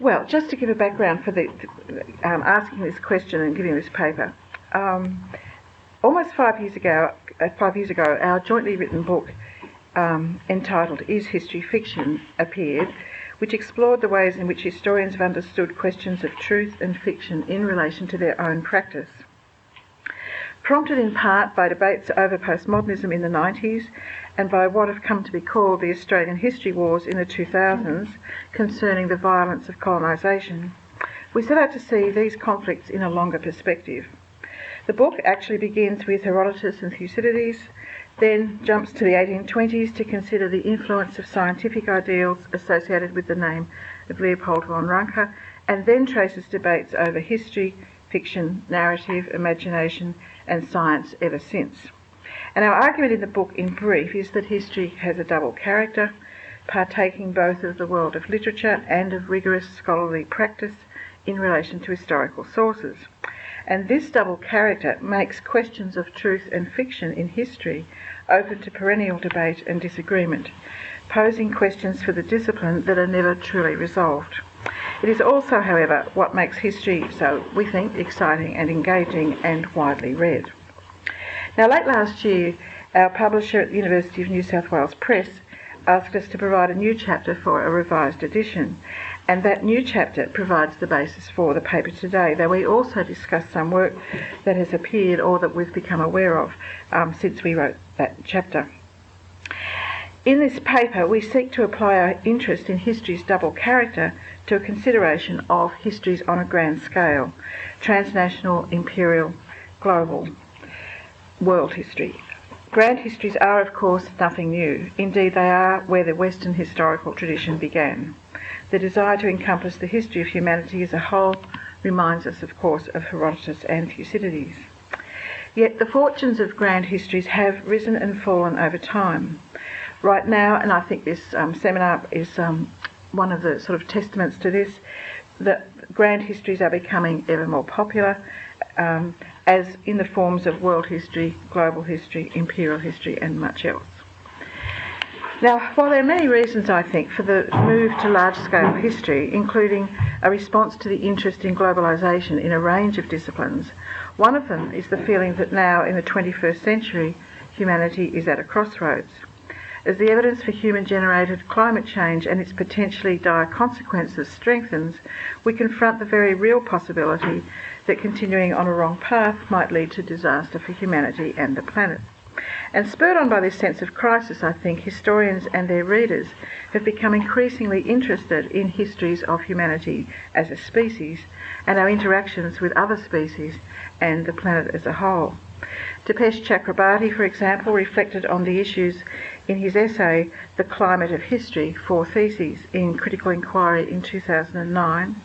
Well, just to give a background for the um, asking this question and giving this paper, um, almost five years ago, uh, five years ago, our jointly written book um, entitled "Is History Fiction?" appeared, which explored the ways in which historians have understood questions of truth and fiction in relation to their own practice. Prompted in part by debates over postmodernism in the 90s and by what have come to be called the Australian History Wars in the 2000s concerning the violence of colonisation, we set out to see these conflicts in a longer perspective. The book actually begins with Herodotus and Thucydides, then jumps to the 1820s to consider the influence of scientific ideals associated with the name of Leopold von Ranke, and then traces debates over history, fiction, narrative, imagination, and science ever since. And our argument in the book, in brief, is that history has a double character, partaking both of the world of literature and of rigorous scholarly practice in relation to historical sources. And this double character makes questions of truth and fiction in history open to perennial debate and disagreement, posing questions for the discipline that are never truly resolved. It is also, however, what makes history so, we think, exciting and engaging and widely read. Now, late last year, our publisher at the University of New South Wales Press asked us to provide a new chapter for a revised edition, and that new chapter provides the basis for the paper today, though we also discuss some work that has appeared or that we've become aware of um, since we wrote that chapter. In this paper, we seek to apply our interest in history's double character to a consideration of histories on a grand scale transnational, imperial, global world history. Grand histories are, of course, nothing new. Indeed, they are where the Western historical tradition began. The desire to encompass the history of humanity as a whole reminds us, of course, of Herodotus and Thucydides. Yet the fortunes of grand histories have risen and fallen over time. Right now, and I think this um, seminar is um, one of the sort of testaments to this, that grand histories are becoming ever more popular um, as in the forms of world history, global history, imperial history, and much else. Now, while there are many reasons, I think, for the move to large scale history, including a response to the interest in globalisation in a range of disciplines, one of them is the feeling that now, in the 21st century, humanity is at a crossroads. As the evidence for human generated climate change and its potentially dire consequences strengthens, we confront the very real possibility that continuing on a wrong path might lead to disaster for humanity and the planet. And spurred on by this sense of crisis, I think historians and their readers have become increasingly interested in histories of humanity as a species and our interactions with other species and the planet as a whole. Dipesh Chakrabarty, for example, reflected on the issues in his essay The Climate of History, Four Theses, in Critical Inquiry in 2009.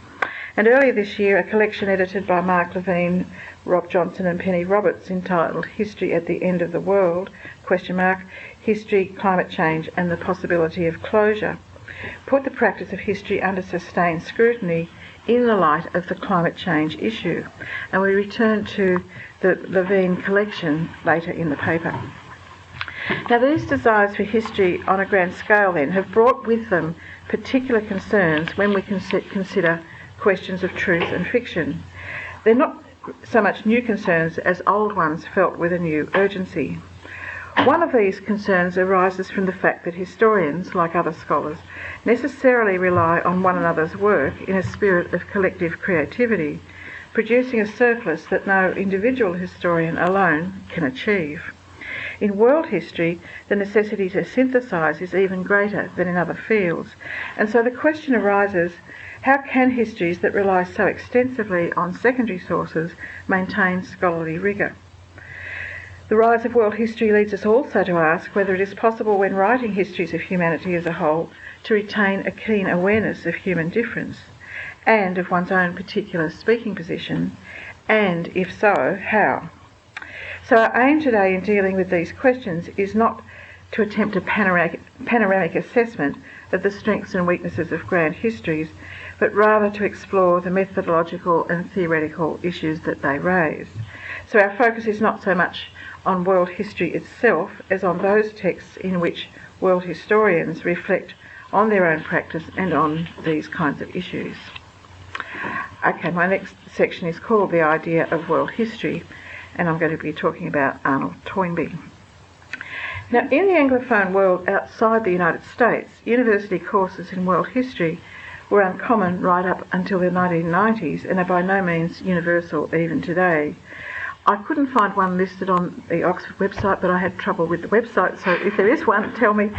And earlier this year, a collection edited by Mark Levene, Rob Johnson and Penny Roberts entitled History at the End of the World, question mark, History, Climate Change and the Possibility of Closure, put the practice of history under sustained scrutiny in the light of the climate change issue. And we return to the Levene collection later in the paper. Now, these desires for history on a grand scale then have brought with them particular concerns when we consider questions of truth and fiction. They're not so much new concerns as old ones felt with a new urgency. One of these concerns arises from the fact that historians, like other scholars, necessarily rely on one another's work in a spirit of collective creativity, producing a surplus that no individual historian alone can achieve. In world history, the necessity to synthesize is even greater than in other fields, and so the question arises how can histories that rely so extensively on secondary sources maintain scholarly rigour? The rise of world history leads us also to ask whether it is possible, when writing histories of humanity as a whole, to retain a keen awareness of human difference and of one's own particular speaking position, and if so, how. So, our aim today in dealing with these questions is not to attempt a panoramic, panoramic assessment of the strengths and weaknesses of grand histories, but rather to explore the methodological and theoretical issues that they raise. So, our focus is not so much on world history itself as on those texts in which world historians reflect on their own practice and on these kinds of issues. okay, my next section is called The Idea of World History, and I'm going to be talking about Arnold Toynbee. Now, in the Anglophone world outside the United States, university courses in world history were uncommon right up until the 1990s and are by no means universal even today. I couldn't find one listed on the Oxford website, but I had trouble with the website, so if there is one, tell me.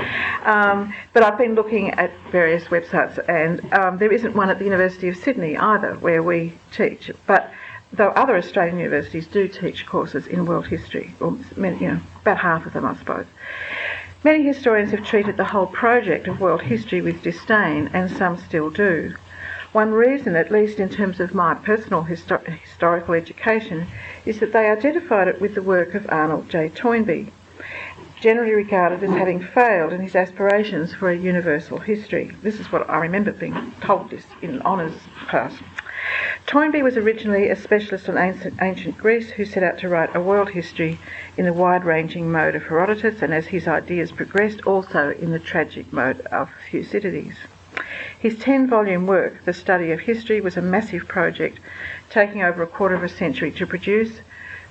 Um, but I've been looking at various websites, and um, there isn't one at the University of Sydney either, where we teach. But though other Australian universities do teach courses in world history, or many, you know, about half of them, I suppose. Many historians have treated the whole project of world history with disdain, and some still do. One reason, at least in terms of my personal histo- historical education, is that they identified it with the work of Arnold J. Toynbee, generally regarded as having failed in his aspirations for a universal history. This is what I remember being told this in honours class. Toynbee was originally a specialist on ancient Greece who set out to write a world history in the wide ranging mode of Herodotus and as his ideas progressed, also in the tragic mode of Thucydides. His 10 volume work, The Study of History, was a massive project, taking over a quarter of a century to produce,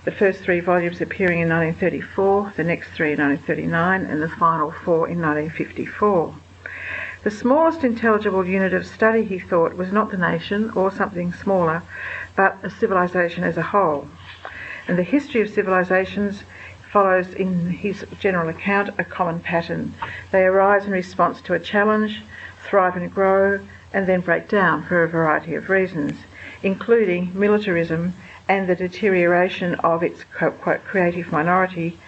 the first three volumes appearing in 1934, the next three in 1939, and the final four in 1954. The smallest intelligible unit of study, he thought, was not the nation or something smaller, but a civilization as a whole. And the history of civilizations follows in his general account a common pattern. They arise in response to a challenge, thrive and grow, and then break down for a variety of reasons, including militarism and the deterioration of its quote, creative minority,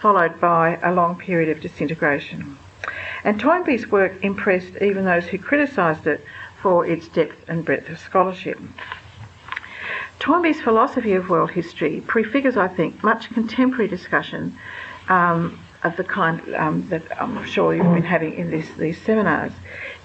followed by a long period of disintegration. And Toynbee's work impressed even those who criticised it for its depth and breadth of scholarship. Toynbee's philosophy of world history prefigures, I think, much contemporary discussion um, of the kind um, that I'm sure you've been having in this, these seminars.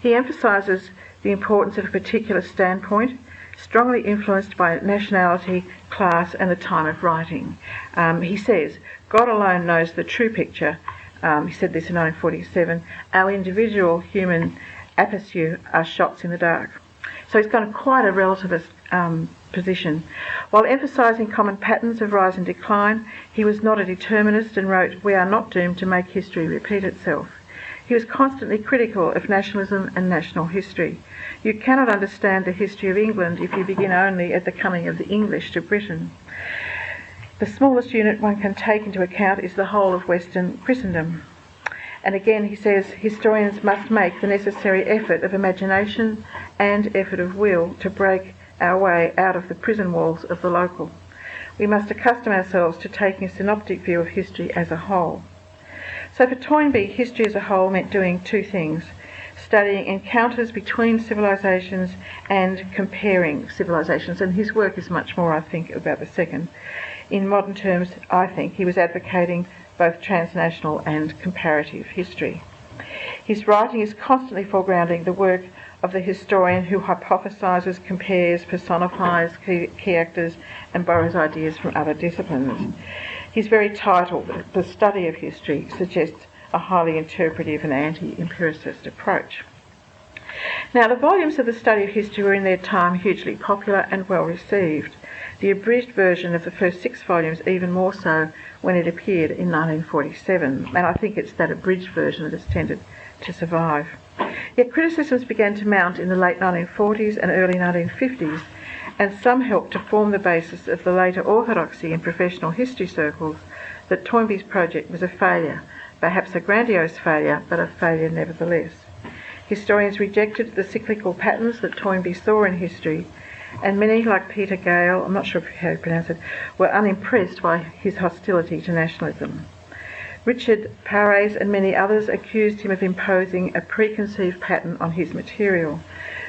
He emphasises the importance of a particular standpoint, strongly influenced by nationality, class, and the time of writing. Um, he says, God alone knows the true picture. Um, he said this in 1947. Our individual human aperçus are shots in the dark. So he's got quite a relativist um, position. While emphasising common patterns of rise and decline, he was not a determinist and wrote, We are not doomed to make history repeat itself. He was constantly critical of nationalism and national history. You cannot understand the history of England if you begin only at the coming of the English to Britain. The smallest unit one can take into account is the whole of Western Christendom. And again, he says historians must make the necessary effort of imagination and effort of will to break our way out of the prison walls of the local. We must accustom ourselves to taking a synoptic view of history as a whole. So for Toynbee, history as a whole meant doing two things studying encounters between civilizations and comparing civilizations. And his work is much more, I think, about the second. In modern terms, I think he was advocating both transnational and comparative history. His writing is constantly foregrounding the work of the historian who hypothesizes, compares, personifies key, key actors, and borrows ideas from other disciplines. His very title, The Study of History, suggests a highly interpretive and anti empiricist approach. Now, the volumes of the study of history were in their time hugely popular and well received. The abridged version of the first six volumes, even more so when it appeared in 1947, and I think it's that abridged version that has tended to survive. Yet criticisms began to mount in the late 1940s and early 1950s and some helped to form the basis of the later orthodoxy in professional history circles that Toynbee's project was a failure, perhaps a grandiose failure, but a failure nevertheless. Historians rejected the cyclical patterns that Toynbee saw in history, and many, like Pieter Geyl, I'm not sure how you pronounce it, were unimpressed by his hostility to nationalism. Richard Pares and many others accused him of imposing a preconceived pattern on his material,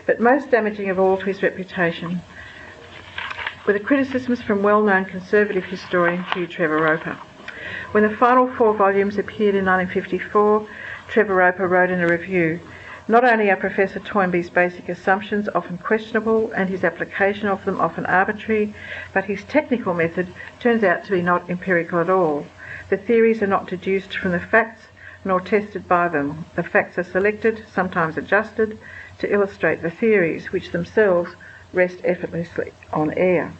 but most damaging of all to his reputation were the criticisms from well-known conservative historian Hugh Trevor Roper. When the final four volumes appeared in 1954, Trevor Roper wrote in a review, not only are Professor Toynbee's basic assumptions often questionable and his application of them often arbitrary, but his technical method turns out to be not empirical at all. The theories are not deduced from the facts nor tested by them. The facts are selected, sometimes adjusted, to illustrate the theories, which themselves rest effortlessly on air.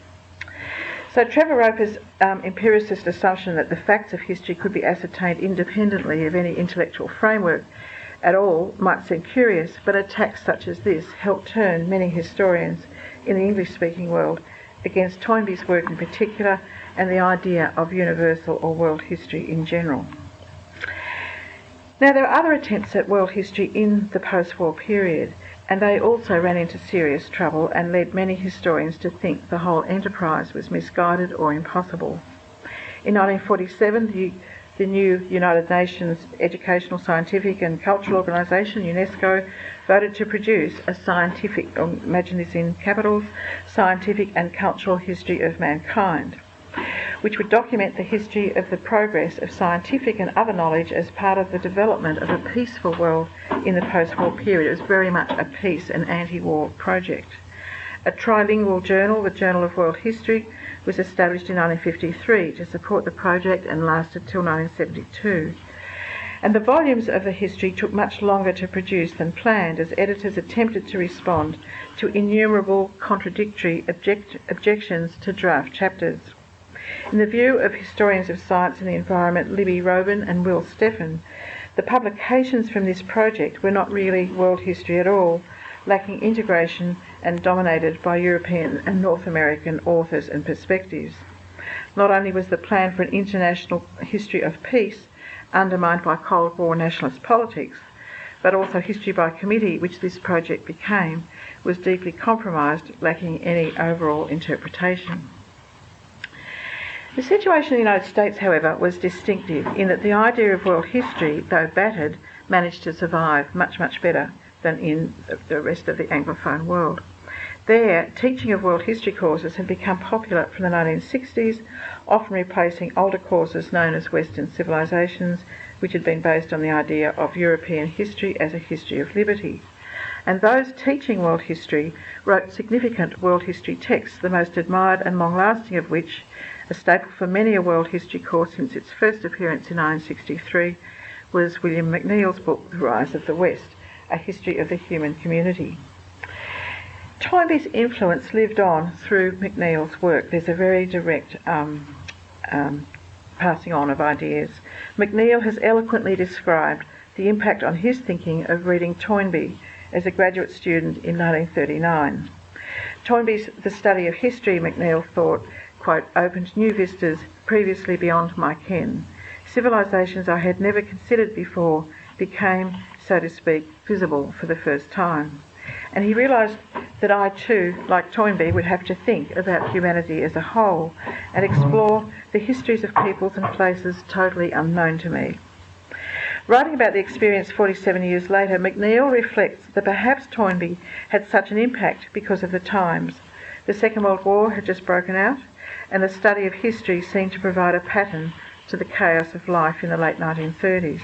So Trevor Roper's um, empiricist assumption that the facts of history could be ascertained independently of any intellectual framework at all might seem curious, but attacks such as this help turn many historians in the English speaking world against Toynbee's work in particular and the idea of universal or world history in general. Now, there are other attempts at world history in the post war period, and they also ran into serious trouble and led many historians to think the whole enterprise was misguided or impossible. In 1947, the, the new United Nations Educational, Scientific and Cultural Organisation, UNESCO, voted to produce a scientific, imagine this in capitals, scientific and cultural history of mankind which would document the history of the progress of scientific and other knowledge as part of the development of a peaceful world in the post war period. It was very much a peace and anti war project. A trilingual journal, the Journal of World History, was established in 1953 to support the project and lasted till 1972. And the volumes of the history took much longer to produce than planned as editors attempted to respond to innumerable contradictory object- objections to draft chapters. In the view of historians of science and the environment Libby Robin and Will Steffen, the publications from this project were not really world history at all, lacking integration and dominated by European and North American authors and perspectives. Not only was the plan for an international history of peace undermined by Cold War nationalist politics, but also history by committee, which this project became, was deeply compromised, lacking any overall interpretation. The situation in the United States, however, was distinctive in that the idea of world history, though battered, managed to survive much, much better than in the rest of the Anglophone world. There, teaching of world history courses had become popular from the 1960s, often replacing older courses known as Western civilizations, which had been based on the idea of European history as a history of liberty. And those teaching world history wrote significant world history texts, the most admired and long lasting of which a staple for many a world history course since its first appearance in 1963 was William McNeill's book, The Rise of the West, A History of the Human Community. Toynbee's influence lived on through McNeill's work. There's a very direct um, um, passing on of ideas. McNeill has eloquently described the impact on his thinking of reading Toynbee as a graduate student in 1939. Toynbee's The Study of History, McNeill thought, quote, opened new vistas previously beyond my ken. Civilizations I had never considered before became, so to speak, visible for the first time. And he realised that I too, like Toynbee, would have to think about humanity as a whole and mm-hmm. explore the histories of peoples and places totally unknown to me. Writing about the experience 47 years later, McNeill reflects that perhaps Toynbee had such an impact because of the times. The Second World War had just broken out, and the study of history seemed to provide a pattern to the chaos of life in the late 1930s,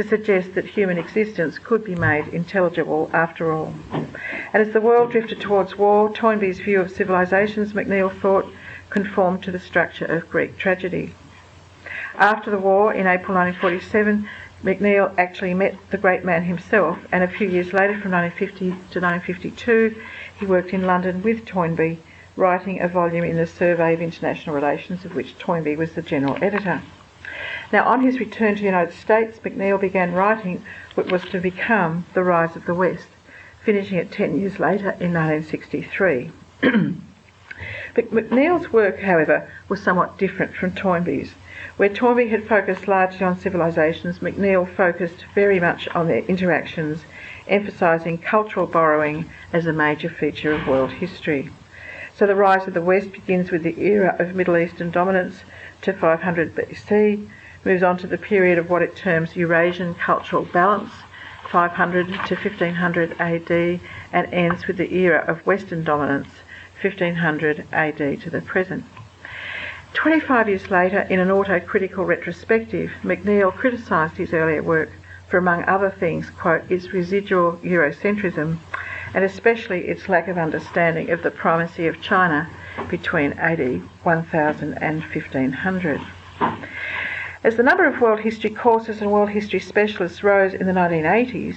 to suggest that human existence could be made intelligible after all. And as the world drifted towards war, Toynbee's view of civilizations, McNeill thought, conformed to the structure of Greek tragedy. After the war, in April 1947, McNeill actually met the great man himself, and a few years later, from 1950 to 1952, he worked in London with Toynbee writing a volume in the Survey of International Relations, of which Toynbee was the general editor. Now, on his return to the United States, McNeill began writing what was to become The Rise of the West, finishing it 10 years later in 1963. but McNeill's work, however, was somewhat different from Toynbee's. Where Toynbee had focused largely on civilizations, McNeill focused very much on their interactions, emphasising cultural borrowing as a major feature of world history. So the rise of the West begins with the era of Middle Eastern dominance to 500 BC, moves on to the period of what it terms Eurasian cultural balance, 500 to 1500 AD, and ends with the era of Western dominance, 1500 AD to the present. 25 years later, in an autocritical retrospective, McNeill criticised his earlier work for, among other things, quote, its residual Eurocentrism and especially its lack of understanding of the primacy of China between AD 1000 and 1500. As the number of world history courses and world history specialists rose in the 1980s,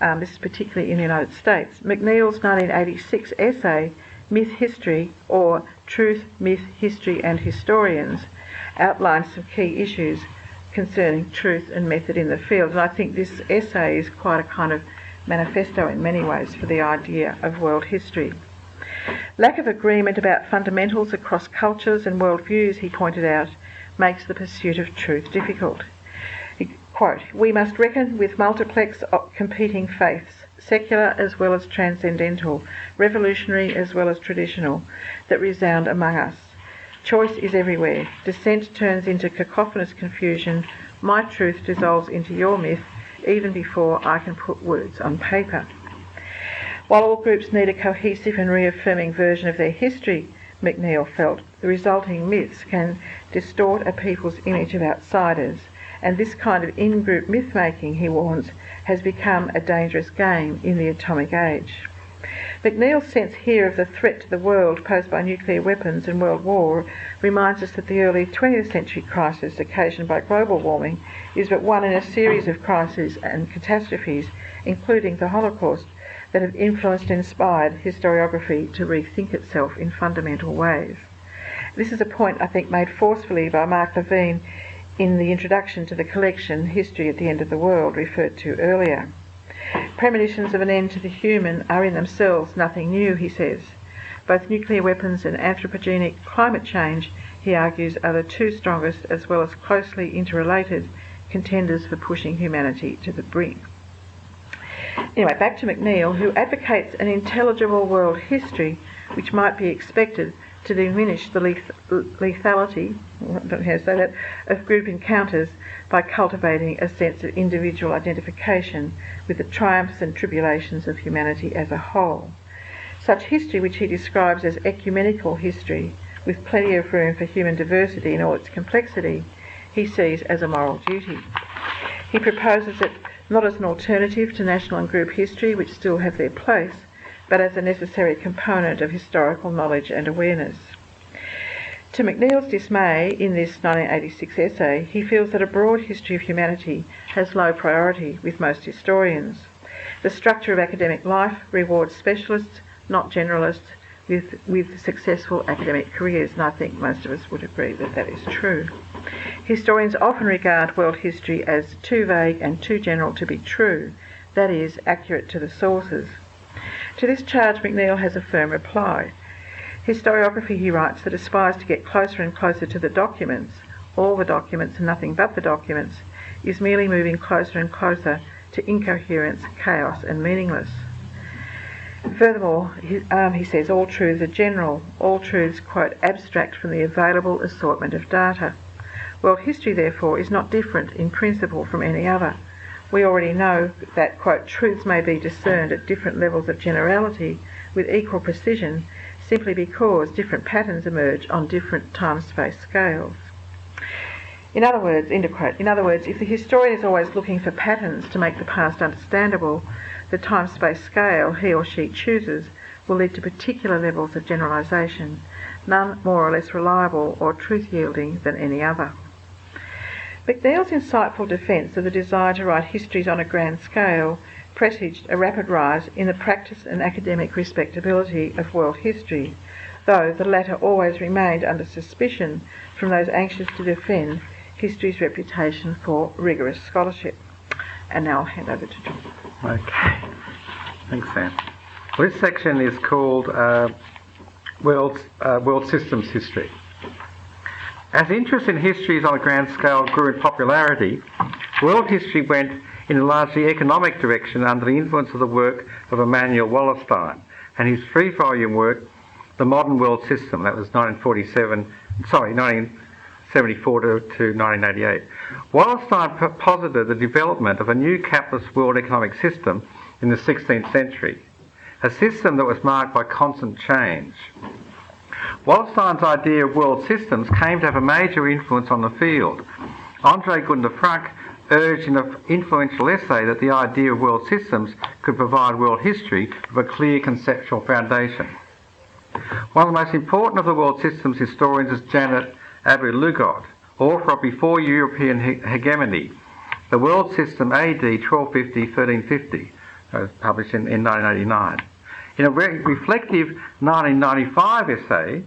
um, this is particularly in the United States, McNeill's 1986 essay Myth History or Truth, Myth, History and Historians outlines some key issues concerning truth and method in the field. And I think this essay is quite a kind of manifesto in many ways for the idea of world history. Lack of agreement about fundamentals across cultures and worldviews, he pointed out, makes the pursuit of truth difficult. Quote, we must reckon with multiplex competing faiths, secular as well as transcendental, revolutionary as well as traditional, that resound among us. Choice is everywhere. Dissent turns into cacophonous confusion. My truth dissolves into your myth even before I can put words on paper. While all groups need a cohesive and reaffirming version of their history, McNeill felt, the resulting myths can distort a people's image of outsiders and this kind of in-group myth-making, he warns, has become a dangerous game in the atomic age. McNeill's sense here of the threat to the world posed by nuclear weapons and world war reminds us that the early 20th century crisis occasioned by global warming is but one in a series of crises and catastrophes, including the Holocaust, that have influenced and inspired historiography to rethink itself in fundamental ways. This is a point, I think, made forcefully by Mark Levene in the introduction to the collection History at the End of the World referred to earlier. Premonitions of an end to the human are in themselves nothing new, he says. Both nuclear weapons and anthropogenic climate change, he argues, are the two strongest as well as closely interrelated contenders for pushing humanity to the brink. Anyway, back to McNeill, who advocates an intelligible world history which might be expected to diminish the lethality, say that, of group encounters by cultivating a sense of individual identification with the triumphs and tribulations of humanity as a whole. Such history, which he describes as ecumenical history, with plenty of room for human diversity in all its complexity, he sees as a moral duty. He proposes it not as an alternative to national and group history, which still have their place, but as a necessary component of historical knowledge and awareness. To McNeill's dismay in this 1986 essay, he feels that a broad history of humanity has low priority with most historians. The structure of academic life rewards specialists, not generalists, with, with successful academic careers, and I think most of us would agree that that is true. Historians often regard world history as too vague and too general to be true, that is, accurate to the sources. To this charge, McNeill has a firm reply. Historiography, he writes, that aspires to get closer and closer to the documents, all the documents and nothing but the documents, is merely moving closer and closer to incoherence, chaos, and meaningless. Furthermore, he, um, he says all truths are general, all truths, quote, abstract from the available assortment of data. World history, therefore, is not different in principle from any other we already know that, quote, truths may be discerned at different levels of generality with equal precision simply because different patterns emerge on different time-space scales. In other words, quote, in other words, if the historian is always looking for patterns to make the past understandable, the time-space scale he or she chooses will lead to particular levels of generalisation, none more or less reliable or truth-yielding than any other. McNeill's insightful defence of the desire to write histories on a grand scale presaged a rapid rise in the practice and academic respectability of world history, though the latter always remained under suspicion from those anxious to defend history's reputation for rigorous scholarship. And now I'll hand over to John. Okay. Thanks, Sam. Well, this section is called uh, World, uh, World Systems History. As interest in histories on a grand scale grew in popularity, world history went in a largely economic direction under the influence of the work of Immanuel Wallerstein and his three volume work, The Modern World System. That was 1947, sorry, 1974 to, to 1988. Wallerstein posited the development of a new capitalist world economic system in the 16th century, a system that was marked by constant change. Wallerstein's idea of world systems came to have a major influence on the field. Andre Gunder Frank urged in an influential essay that the idea of world systems could provide world history with a clear conceptual foundation. One of the most important of the world systems historians is Janet Abu-Lughod, author of Before European Hegemony, The World System AD 1250-1350, uh, published in, in 1989. In a re- reflective 1995 essay,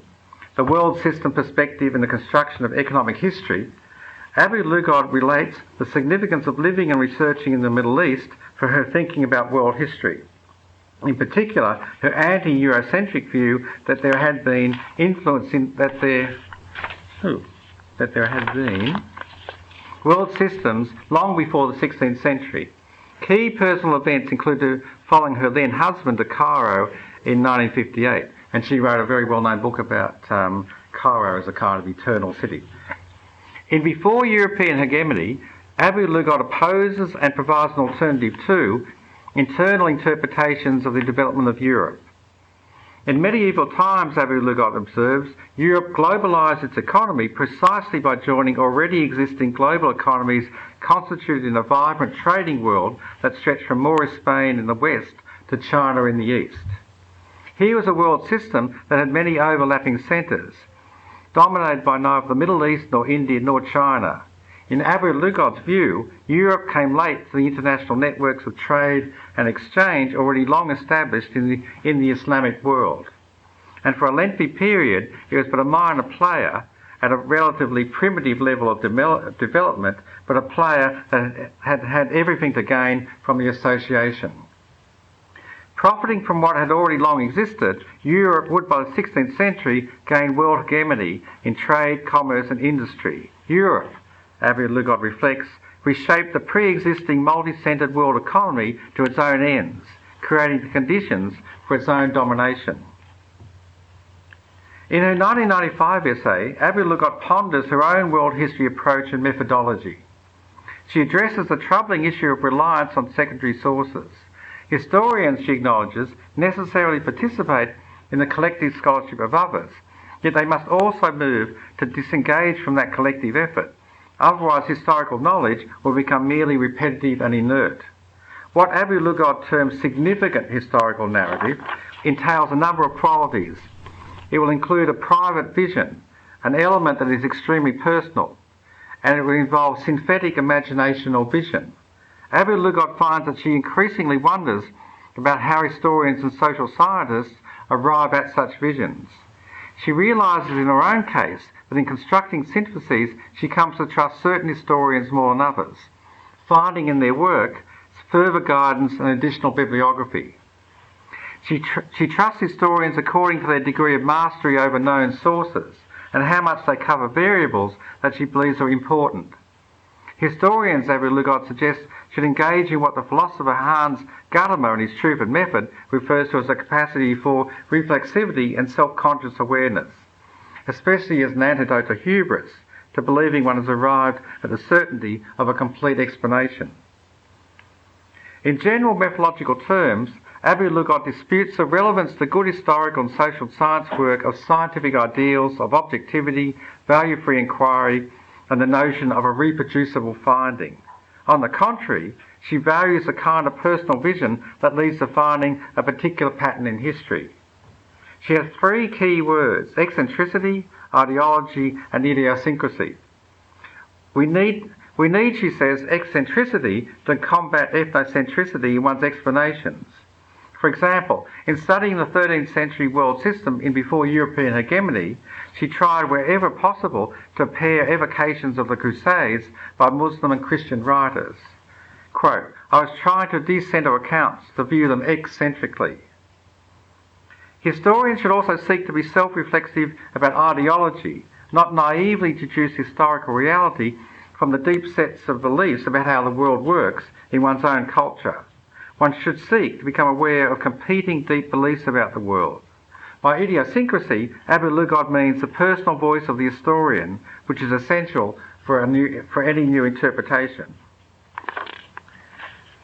The World System Perspective in the Construction of Economic History, Abu Lughod relates the significance of living and researching in the Middle East for her thinking about world history. In particular, her anti-Eurocentric view that there had been influence in that there, oh, that there had been world systems long before the 16th century. Key personal events included following her then husband to Cairo in 1958, and she wrote a very well-known book about um, Cairo as a kind of eternal city. In Before European Hegemony, Abu Lughod opposes and provides an alternative to internal interpretations of the development of Europe. In medieval times, Abu Lughod observes, Europe globalised its economy precisely by joining already existing global economies constituted in a vibrant trading world that stretched from Moorish Spain in the west to China in the east. Here was a world system that had many overlapping centres, dominated by neither the Middle East nor India nor China. In Abu Lughod's view, Europe came late to the international networks of trade and exchange already long established in the, in the Islamic world. And for a lengthy period, it was but a minor player at a relatively primitive level of de- development, but a player that had had everything to gain from the association. Profiting from what had already long existed, Europe would by the 16th century gain world hegemony in trade, commerce, and industry. Europe, Abu Lughod reflects, reshaped the pre-existing multi-centred world economy to its own ends, creating the conditions for its own domination. In her 1995 essay, Abu Lughod ponders her own world history approach and methodology. She addresses the troubling issue of reliance on secondary sources. Historians, she acknowledges, necessarily participate in the collective scholarship of others, yet they must also move to disengage from that collective effort. Otherwise, historical knowledge will become merely repetitive and inert. What Abu Lughod terms significant historical narrative entails a number of qualities it will include a private vision, an element that is extremely personal, and it will involve synthetic imagination or vision. Abu Lughod finds that she increasingly wonders about how historians and social scientists arrive at such visions. She realises in her own case that in constructing syntheses she comes to trust certain historians more than others, finding in their work further guidance and additional bibliography. She, tr- she trusts historians according to their degree of mastery over known sources and how much they cover variables that she believes are important. Historians, Abu Lughod suggests, should engage in what the philosopher Hans Gadamer in his and Method refers to as a capacity for reflexivity and self-conscious awareness, especially as an antidote to hubris, to believing one has arrived at the certainty of a complete explanation. In general methodological terms, Abu Lughod disputes the relevance to good historical and social science work of scientific ideals, of objectivity, value-free inquiry, and the notion of a reproducible finding. On the contrary, she values the kind of personal vision that leads to finding a particular pattern in history. She has three key words, eccentricity, ideology, and idiosyncrasy. We need, we need, she says, eccentricity to combat ethnocentricity in one's explanations. For example, in studying the 13th century world system in before European hegemony, she tried wherever possible to pair evocations of the Crusades by Muslim and Christian writers. Quote, I was trying to decenter accounts to view them eccentrically. Historians should also seek to be self-reflexive about ideology, not naively deduce historical reality from the deep sets of beliefs about how the world works in one's own culture one should seek to become aware of competing deep beliefs about the world. By idiosyncrasy, Abu Lughod means the personal voice of the historian, which is essential for, new, for any new interpretation.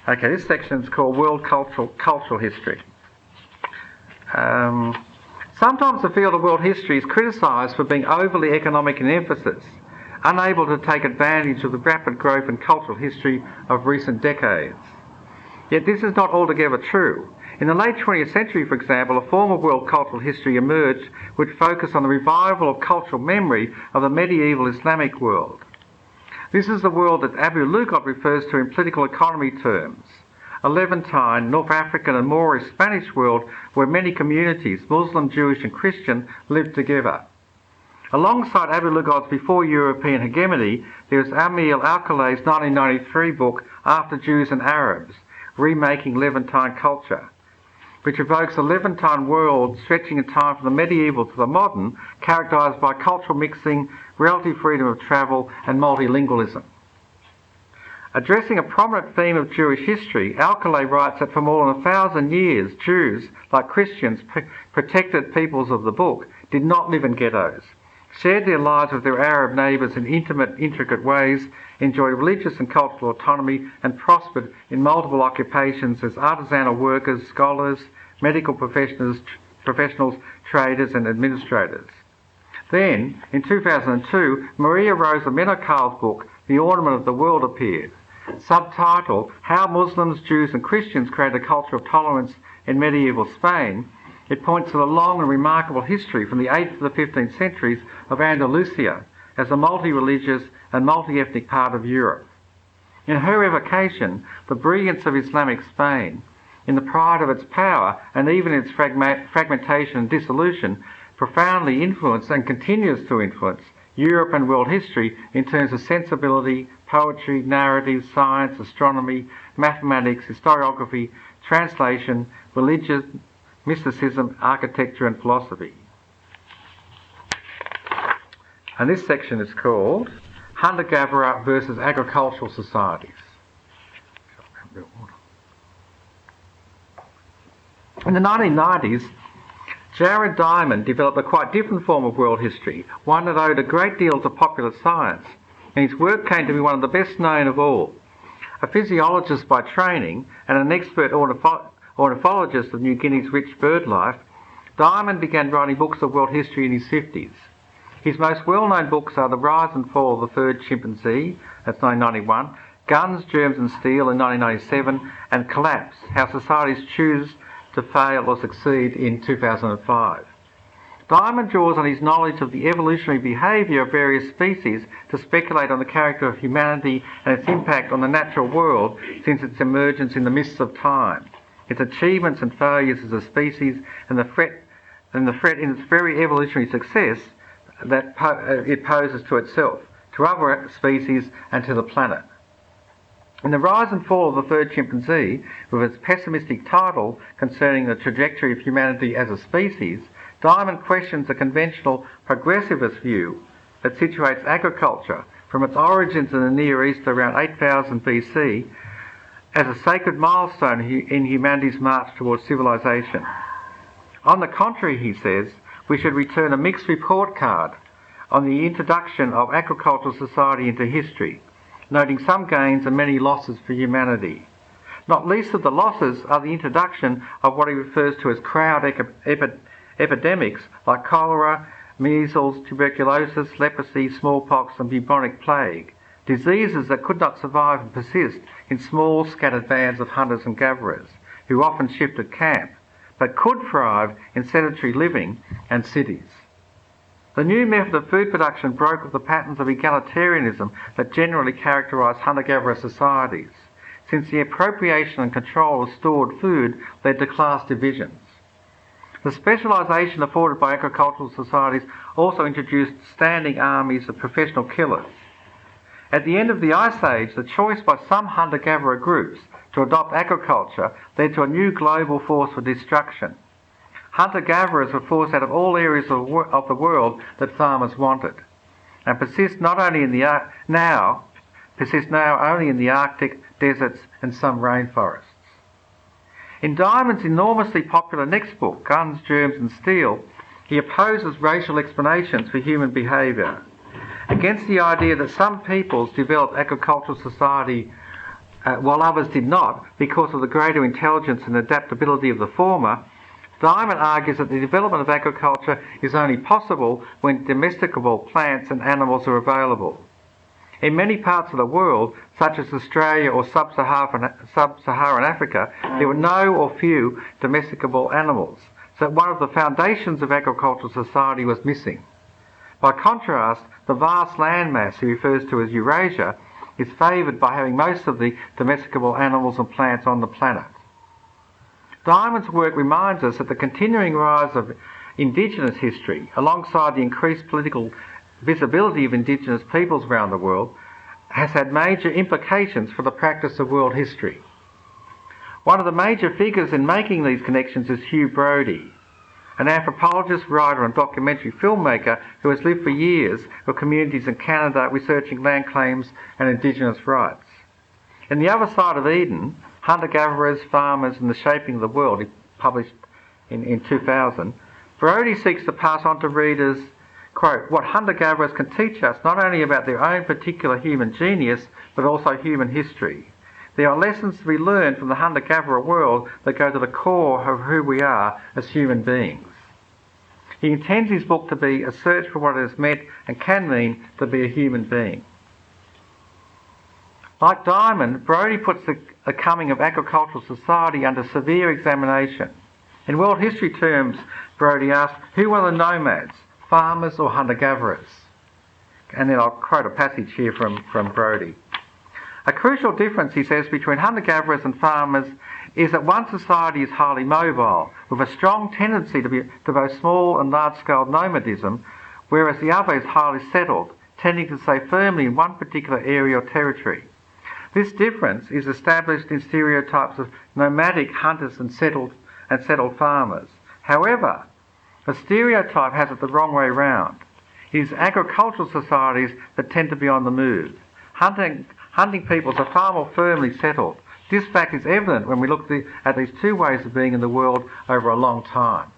Okay, this section is called World Cultural, Cultural History. Um, sometimes the field of world history is criticised for being overly economic in emphasis, unable to take advantage of the rapid growth in cultural history of recent decades. Yet this is not altogether true. In the late 20th century, for example, a form of world cultural history emerged which focused on the revival of cultural memory of the medieval Islamic world. This is the world that Abu Lughod refers to in political economy terms. a Levantine, North African and Moorish Spanish world where many communities, Muslim, Jewish and Christian, lived together. Alongside Abu Lughod's Before European Hegemony, there is Amir Alcalay's 1993 book, After Jews and Arabs, Remaking Levantine Culture, which evokes a Levantine world stretching in time from the medieval to the modern, characterised by cultural mixing, relative freedom of travel and multilingualism. Addressing a prominent theme of Jewish history, Alcalay writes that for more than a thousand years, Jews, like Christians, protected peoples of the book, did not live in ghettos shared their lives with their Arab neighbours in intimate, intricate ways, enjoyed religious and cultural autonomy, and prospered in multiple occupations as artisanal workers, scholars, medical professionals, professionals traders, and administrators. Then, in 2002, Maria Rosa Menocal's book, The Ornament of the World, appeared. Subtitled How Muslims, Jews, and Christians Created a Culture of Tolerance in Medieval Spain, it points to the long and remarkable history from the 8th to the 15th centuries of Andalusia as a multi-religious and multi-ethnic part of Europe. In her evocation, the brilliance of Islamic Spain, in the pride of its power and even its fragmentation and dissolution, profoundly influenced and continues to influence Europe and world history in terms of sensibility, poetry, narrative, science, astronomy, mathematics, historiography, translation, religion, mysticism, architecture, and philosophy. And this section is called Hunter Gatherer versus Agricultural Societies. In the 1990s, Jared Diamond developed a quite different form of world history, one that owed a great deal to popular science, and his work came to be one of the best known of all. A physiologist by training and an expert ornithologist ornithologist of New Guinea's rich bird life, Diamond began writing books of world history in his 50s. His most well-known books are The Rise and Fall of the Third Chimpanzee, that's 1991, Guns, Germs and Steel in 1997, and Collapse, How Societies Choose to Fail or Succeed in 2005. Diamond draws on his knowledge of the evolutionary behaviour of various species to speculate on the character of humanity and its impact on the natural world since its emergence in the mists of time its achievements and failures as a species, and the threat, and the threat in its very evolutionary success that po- uh, it poses to itself, to other species, and to the planet. In the rise and fall of the third chimpanzee, with its pessimistic title concerning the trajectory of humanity as a species, Diamond questions the conventional progressivist view that situates agriculture from its origins in the Near East around 8000 BC as a sacred milestone in humanity's march towards civilization. On the contrary, he says, we should return a mixed report card on the introduction of agricultural society into history, noting some gains and many losses for humanity. Not least of the losses are the introduction of what he refers to as crowd epi- epidemics like cholera, measles, tuberculosis, leprosy, smallpox, and bubonic plague, diseases that could not survive and persist in small scattered bands of hunters and gatherers who often shifted camp, but could thrive in sedentary living and cities. The new method of food production broke with the patterns of egalitarianism that generally characterise hunter-gatherer societies, since the appropriation and control of stored food led to class divisions. The specialisation afforded by agricultural societies also introduced standing armies of professional killers at the end of the Ice Age, the choice by some hunter-gatherer groups to adopt agriculture led to a new global force for destruction. Hunter-gatherers were forced out of all areas of, the world that farmers wanted, and persist not only in the now persist now only in the Arctic, deserts, and some rainforests. In Diamond's enormously popular next book, Guns, Germs, and Steel, he opposes racial explanations for human behaviour against the idea that some peoples developed agricultural society uh, while others did not because of the greater intelligence and adaptability of the former, Diamond argues that the development of agriculture is only possible when domesticable plants and animals are available. In many parts of the world, such as Australia or sub-Saharan, sub-Saharan Africa, there were no or few domesticable animals, so one of the foundations of agricultural society was missing. By contrast, the vast landmass he refers to as Eurasia is favoured by having most of the domesticable animals and plants on the planet. Diamond's work reminds us that the continuing rise of Indigenous history, alongside the increased political visibility of Indigenous peoples around the world, has had major implications for the practice of world history. One of the major figures in making these connections is Hugh Brody, an anthropologist, writer, and documentary filmmaker who has lived for years with communities in Canada researching land claims and Indigenous rights. In The Other Side of Eden, Hunter Gatherers, Farmers, and the Shaping of the World, he published in, in 2000, Brody seeks to pass on to readers, quote, what hunter gatherers can teach us not only about their own particular human genius, but also human history. There are lessons to be learned from the hunter gatherer world that go to the core of who we are as human beings. He intends his book to be a search for what it has meant and can mean to be a human being. Like Diamond, Brody puts the, the coming of agricultural society under severe examination. In world history terms, Brody asks, who were the nomads, farmers or hunter-gatherers? And then I'll quote a passage here from, from Brody. A crucial difference, he says, between hunter-gatherers and farmers is that one society is highly mobile, with a strong tendency to, be, to both small and large-scale nomadism, whereas the other is highly settled, tending to stay firmly in one particular area or territory. This difference is established in stereotypes of nomadic hunters and settled, and settled farmers. However, the stereotype has it the wrong way round. It is agricultural societies that tend to be on the move. Hunting, hunting peoples are far more firmly settled. This fact is evident when we look at these two ways of being in the world over a long time.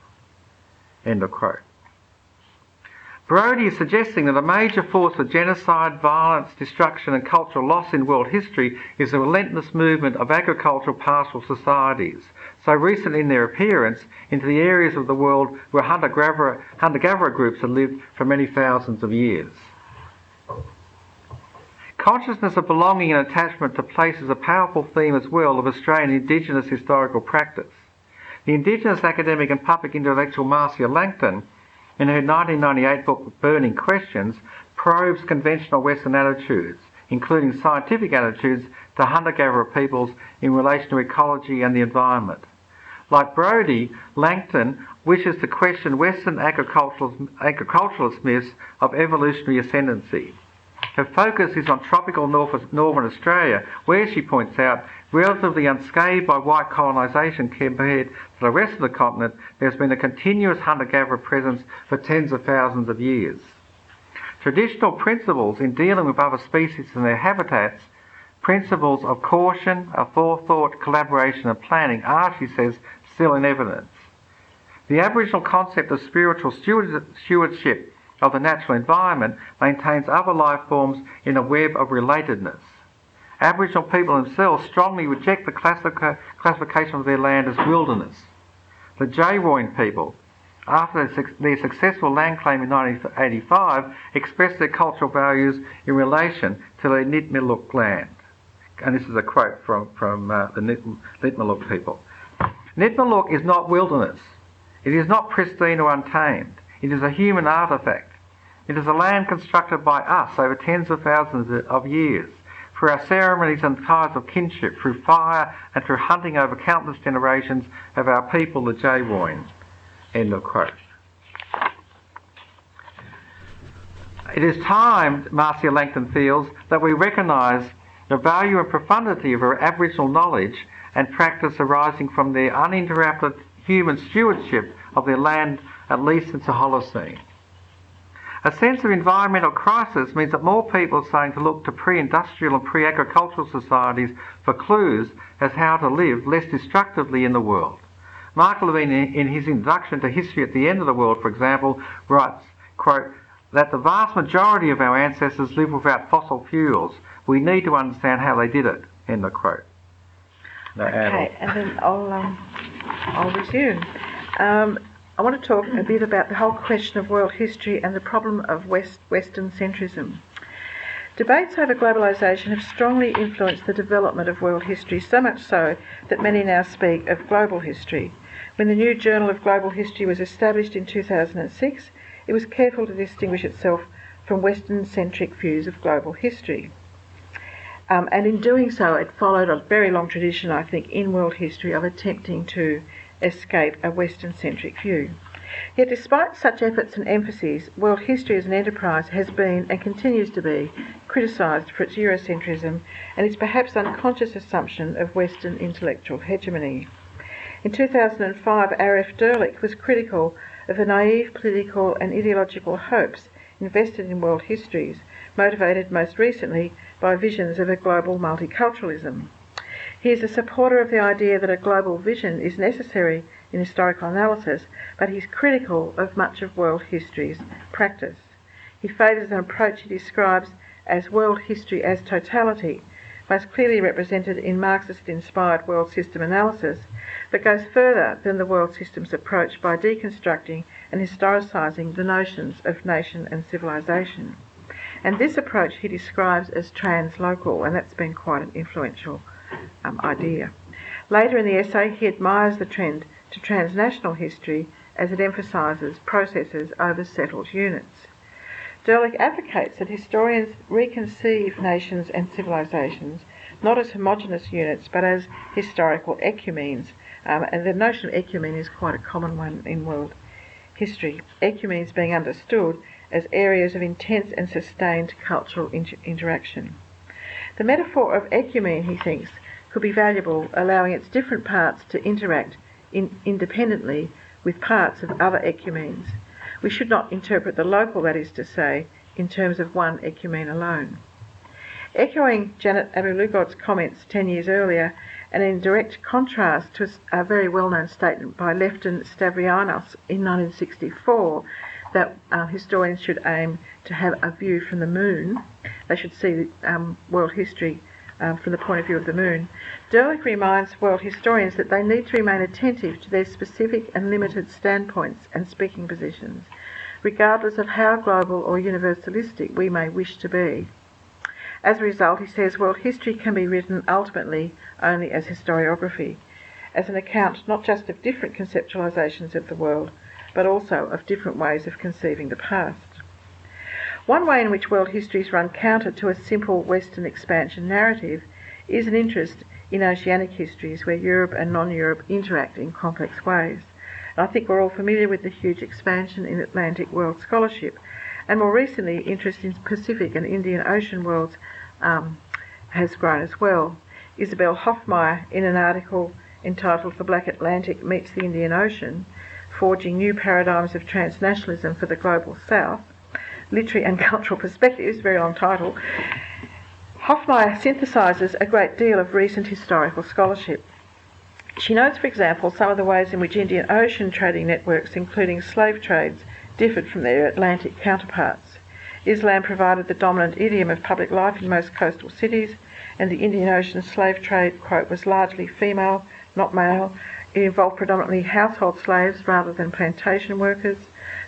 End of quote. Brody is suggesting that a major force for genocide, violence, destruction, and cultural loss in world history is the relentless movement of agricultural pastoral societies, so recent in their appearance into the areas of the world where hunter-gatherer, hunter-gatherer groups have lived for many thousands of years. Consciousness of belonging and attachment to place is a powerful theme as well of Australian Indigenous historical practice. The Indigenous academic and public intellectual Marcia Langton, in her 1998 book Burning Questions, probes conventional Western attitudes, including scientific attitudes to hunter-gatherer peoples in relation to ecology and the environment. Like Brody, Langton wishes to question Western agriculturalist myths of evolutionary ascendancy. Her focus is on tropical North, northern Australia, where she points out, relatively unscathed by white colonisation compared to the rest of the continent, there's been a continuous hunter-gatherer presence for tens of thousands of years. Traditional principles in dealing with other species and their habitats, principles of caution, of forethought, collaboration and planning are, she says, still in evidence. The Aboriginal concept of spiritual stewardship of the natural environment maintains other life forms in a web of relatedness. Aboriginal people themselves strongly reject the classification of their land as wilderness. The Jawoyn people, after their successful land claim in 1985, expressed their cultural values in relation to their Nitmiluk land. And this is a quote from, from uh, the Nitmiluk people. Nitmiluk is not wilderness. It is not pristine or untamed. It is a human artifact. It is a land constructed by us over tens of thousands of years, through our ceremonies and ties of kinship, through fire and through hunting over countless generations of our people, the Jawoyn. End of quote. It is time, Marcia Langton feels, that we recognise the value and profundity of our Aboriginal knowledge and practice arising from their uninterrupted human stewardship of their land at least since the Holocene. A sense of environmental crisis means that more people are starting to look to pre-industrial and pre-agricultural societies for clues as how to live less destructively in the world. Mark Levene, in his introduction to History at the End of the World, for example, writes, quote, that the vast majority of our ancestors lived without fossil fuels. We need to understand how they did it, end of quote. okay, and then I'll, um, I'll resume. Um, I want to talk a bit about the whole question of world history and the problem of West, Western centrism. Debates over globalisation have strongly influenced the development of world history, so much so that many now speak of global history. When the new Journal of Global History was established in 2006, it was careful to distinguish itself from Western centric views of global history. Um, and in doing so, it followed a very long tradition, I think, in world history of attempting to escape a Western centric view. Yet, despite such efforts and emphases, world history as an enterprise has been and continues to be criticised for its Eurocentrism and its perhaps unconscious assumption of Western intellectual hegemony. In 2005, Arif Dirlik was critical of the naive political and ideological hopes invested in world histories, motivated most recently by visions of a global multiculturalism. He is a supporter of the idea that a global vision is necessary in historical analysis, but he's critical of much of world history's practice. He favours an approach he describes as world history as totality, most clearly represented in Marxist inspired world system analysis, but goes further than the world systems approach by deconstructing and historicising the notions of nation and civilization. And this approach he describes as translocal, and that's been quite an influential um, idea. Later in the essay, he admires the trend to transnational history as it emphasises processes over settled units. Dirlik advocates that historians reconceive nations and civilizations not as homogenous units but as historical ecumenes. Um, and the notion of ecumene is quite a common one in world history. Ecumenes being understood as areas of intense and sustained cultural inter- interaction. The metaphor of ecumene, he thinks, could be valuable, allowing its different parts to interact in, independently with parts of other ecumenes. We should not interpret the local, that is to say, in terms of one ecumene alone. Echoing Janet Abu-Lughod's comments 10 years earlier, and in direct contrast to a very well-known statement by Leften Stavrianos in 1964 that uh, historians should aim to have a view from the moon. They should see um, world history um, from the point of view of the moon. Dirlik reminds world historians that they need to remain attentive to their specific and limited standpoints and speaking positions, regardless of how global or universalistic we may wish to be. As a result, he says world history can be written ultimately only as historiography, as an account not just of different conceptualizations of the world, but also of different ways of conceiving the past. One way in which world histories run counter to a simple Western expansion narrative is an interest in oceanic histories where Europe and non-Europe interact in complex ways. And I think we're all familiar with the huge expansion in Atlantic world scholarship, and more recently, interest in Pacific and Indian Ocean worlds um, has grown as well. Isabel Hofmeyr, in an article entitled The Black Atlantic Meets the Indian Ocean, Forging New Paradigms of Transnationalism for the Global South, Literary and Cultural Perspectives, very long title, Hofmeyr synthesises a great deal of recent historical scholarship. She notes, for example, some of the ways in which Indian Ocean trading networks, including slave trades, differed from their Atlantic counterparts. Islam provided the dominant idiom of public life in most coastal cities, and the Indian Ocean slave trade, quote, was largely female, not male. It involved predominantly household slaves rather than plantation workers.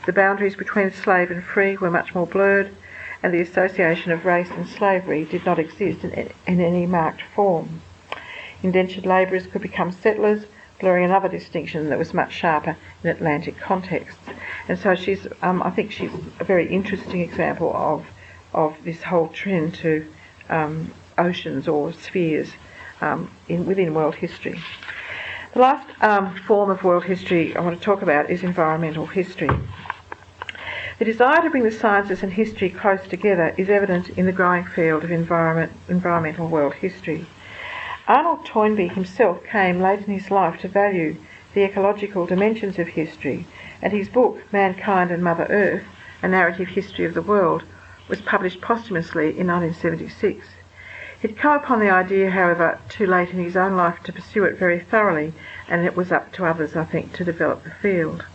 The boundaries between slave and free were much more blurred, and the association of race and slavery did not exist in, in any marked form. Indentured labourers could become settlers, blurring another distinction that was much sharper in Atlantic contexts. And so she's, um, I think she's a very interesting example of, of this whole trend to um, oceans or spheres um, in, within world history. The last um, form of world history I want to talk about is environmental history. The desire to bring the sciences and history close together is evident in the growing field of environment, environmental world history. Arnold Toynbee himself came late in his life to value the ecological dimensions of history, and his book, Mankind and Mother Earth A Narrative History of the World, was published posthumously in 1976. He'd come upon the idea, however, too late in his own life to pursue it very thoroughly, and it was up to others, I think, to develop the field.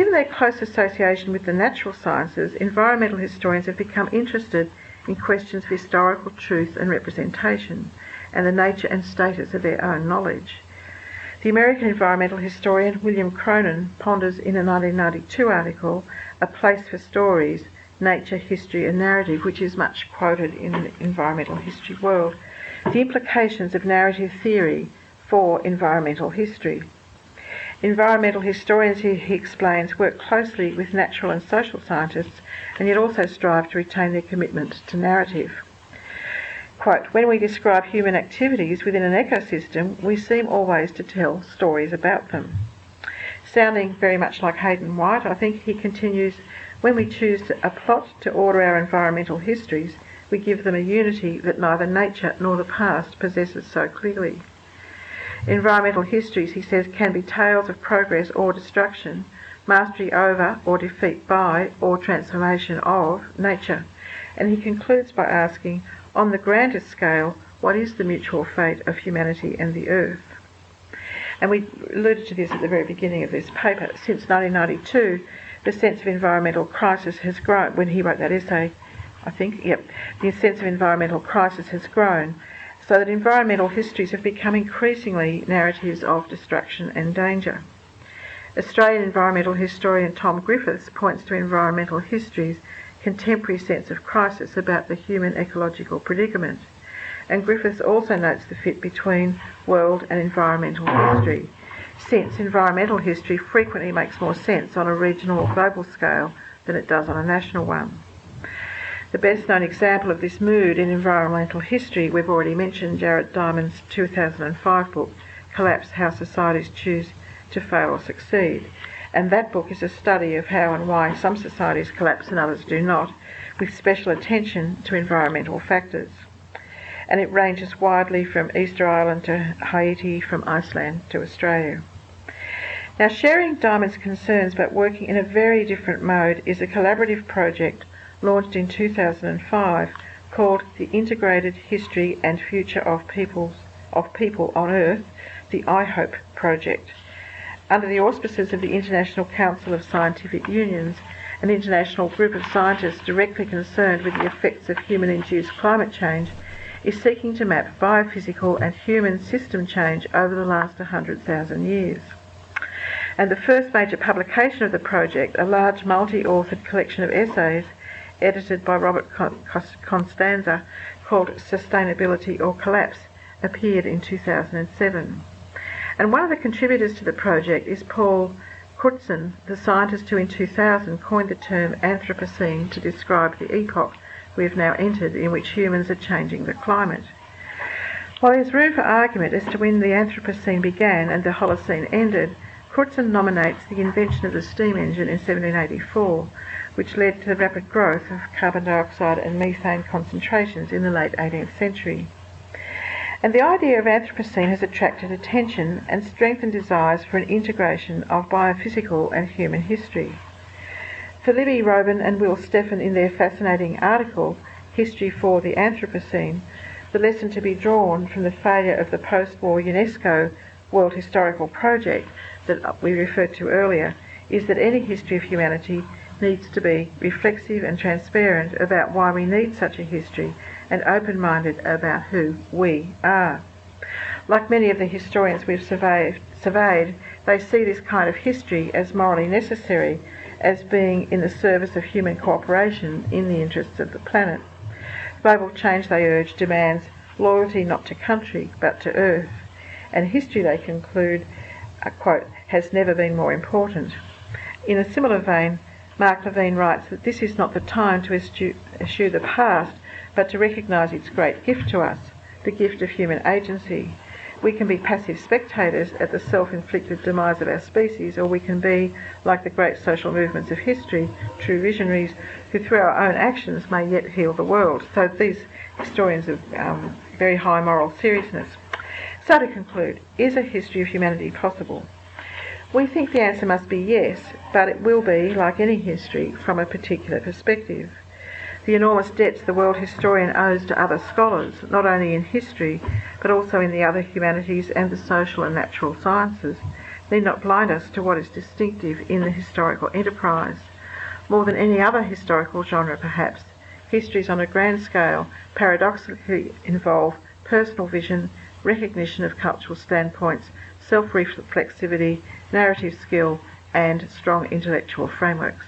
Given their close association with the natural sciences, environmental historians have become interested in questions of historical truth and representation, and the nature and status of their own knowledge. The American environmental historian William Cronon ponders in a 1992 article A Place for Stories, Nature, History and Narrative, which is much quoted in the environmental history world, the implications of narrative theory for environmental history. Environmental historians, he, he, explains, work closely with natural and social scientists and yet also strive to retain their commitment to narrative. quote, when we describe human activities within an ecosystem, we seem always to tell stories about them. Sounding very much like Hayden White, I think he continues, when we choose a plot to order our environmental histories, we give them a unity that neither nature nor the past possesses so clearly. Environmental histories, he says, can be tales of progress or destruction, mastery over or defeat by or transformation of nature. And he concludes by asking, on the grandest scale, what is the mutual fate of humanity and the earth? And we alluded to this at the very beginning of this paper. Since 1992, the sense of environmental crisis has grown. When he wrote that essay, I think, yep, the sense of environmental crisis has grown, so that environmental histories have become increasingly narratives of destruction and danger. Australian environmental historian Tom Griffiths points to environmental history's contemporary sense of crisis about the human ecological predicament. And Griffiths also notes the fit between world and environmental history, since environmental history frequently makes more sense on a regional or global scale than it does on a national one. The best known example of this mood in environmental history, we've already mentioned Jared Diamond's 2005 book, Collapse How Societies Choose to Fail or Succeed. And that book is a study of how and why some societies collapse and others do not, with special attention to environmental factors. And it ranges widely from Easter Island to Haiti, from Iceland to Australia. Now, sharing Diamond's concerns but working in a very different mode is a collaborative project launched in 2005 called The Integrated History and Future of Peoples of People on Earth, the IHOPE project. Under the auspices of the International Council of Scientific Unions, an international group of scientists directly concerned with the effects of human-induced climate change is seeking to map biophysical and human system change over the last 100,000 years. And the first major publication of the project, a large multi-authored collection of essays, edited by Robert Costanza called Sustainability or Collapse, appeared in 2007. And one of the contributors to the project is Paul Crutzen, the scientist who in 2000 coined the term Anthropocene to describe the epoch we have now entered in which humans are changing the climate. While there's room for argument as to when the Anthropocene began and the Holocene ended, Crutzen nominates the invention of the steam engine in 1784 which led to the rapid growth of carbon dioxide and methane concentrations in the late 18th century. And the idea of Anthropocene has attracted attention and strengthened desires for an integration of biophysical and human history. For Libby Robin and Will Steffen in their fascinating article, History for the Anthropocene, the lesson to be drawn from the failure of the post-war UNESCO World Historical Project that we referred to earlier is that any history of humanity needs to be reflexive and transparent about why we need such a history and open-minded about who we are. Like many of the historians we've surveyed, surveyed, they see this kind of history as morally necessary, as being in the service of human cooperation in the interests of the planet. Global change, they urge, demands loyalty not to country but to earth. And history, they conclude, uh, quote, has never been more important. In a similar vein, Mark Levene writes that this is not the time to eschew the past, but to recognise its great gift to us, the gift of human agency. We can be passive spectators at the self-inflicted demise of our species, or we can be, like the great social movements of history, true visionaries who through our own actions may yet heal the world. So these historians of um, very high moral seriousness. So to conclude, is a history of humanity possible? We think the answer must be yes, but it will be, like any history, from a particular perspective. The enormous debts the world historian owes to other scholars, not only in history, but also in the other humanities and the social and natural sciences, need not blind us to what is distinctive in the historical enterprise. More than any other historical genre, perhaps, histories on a grand scale paradoxically involve personal vision, recognition of cultural standpoints, self-reflexivity, narrative skill, and strong intellectual frameworks.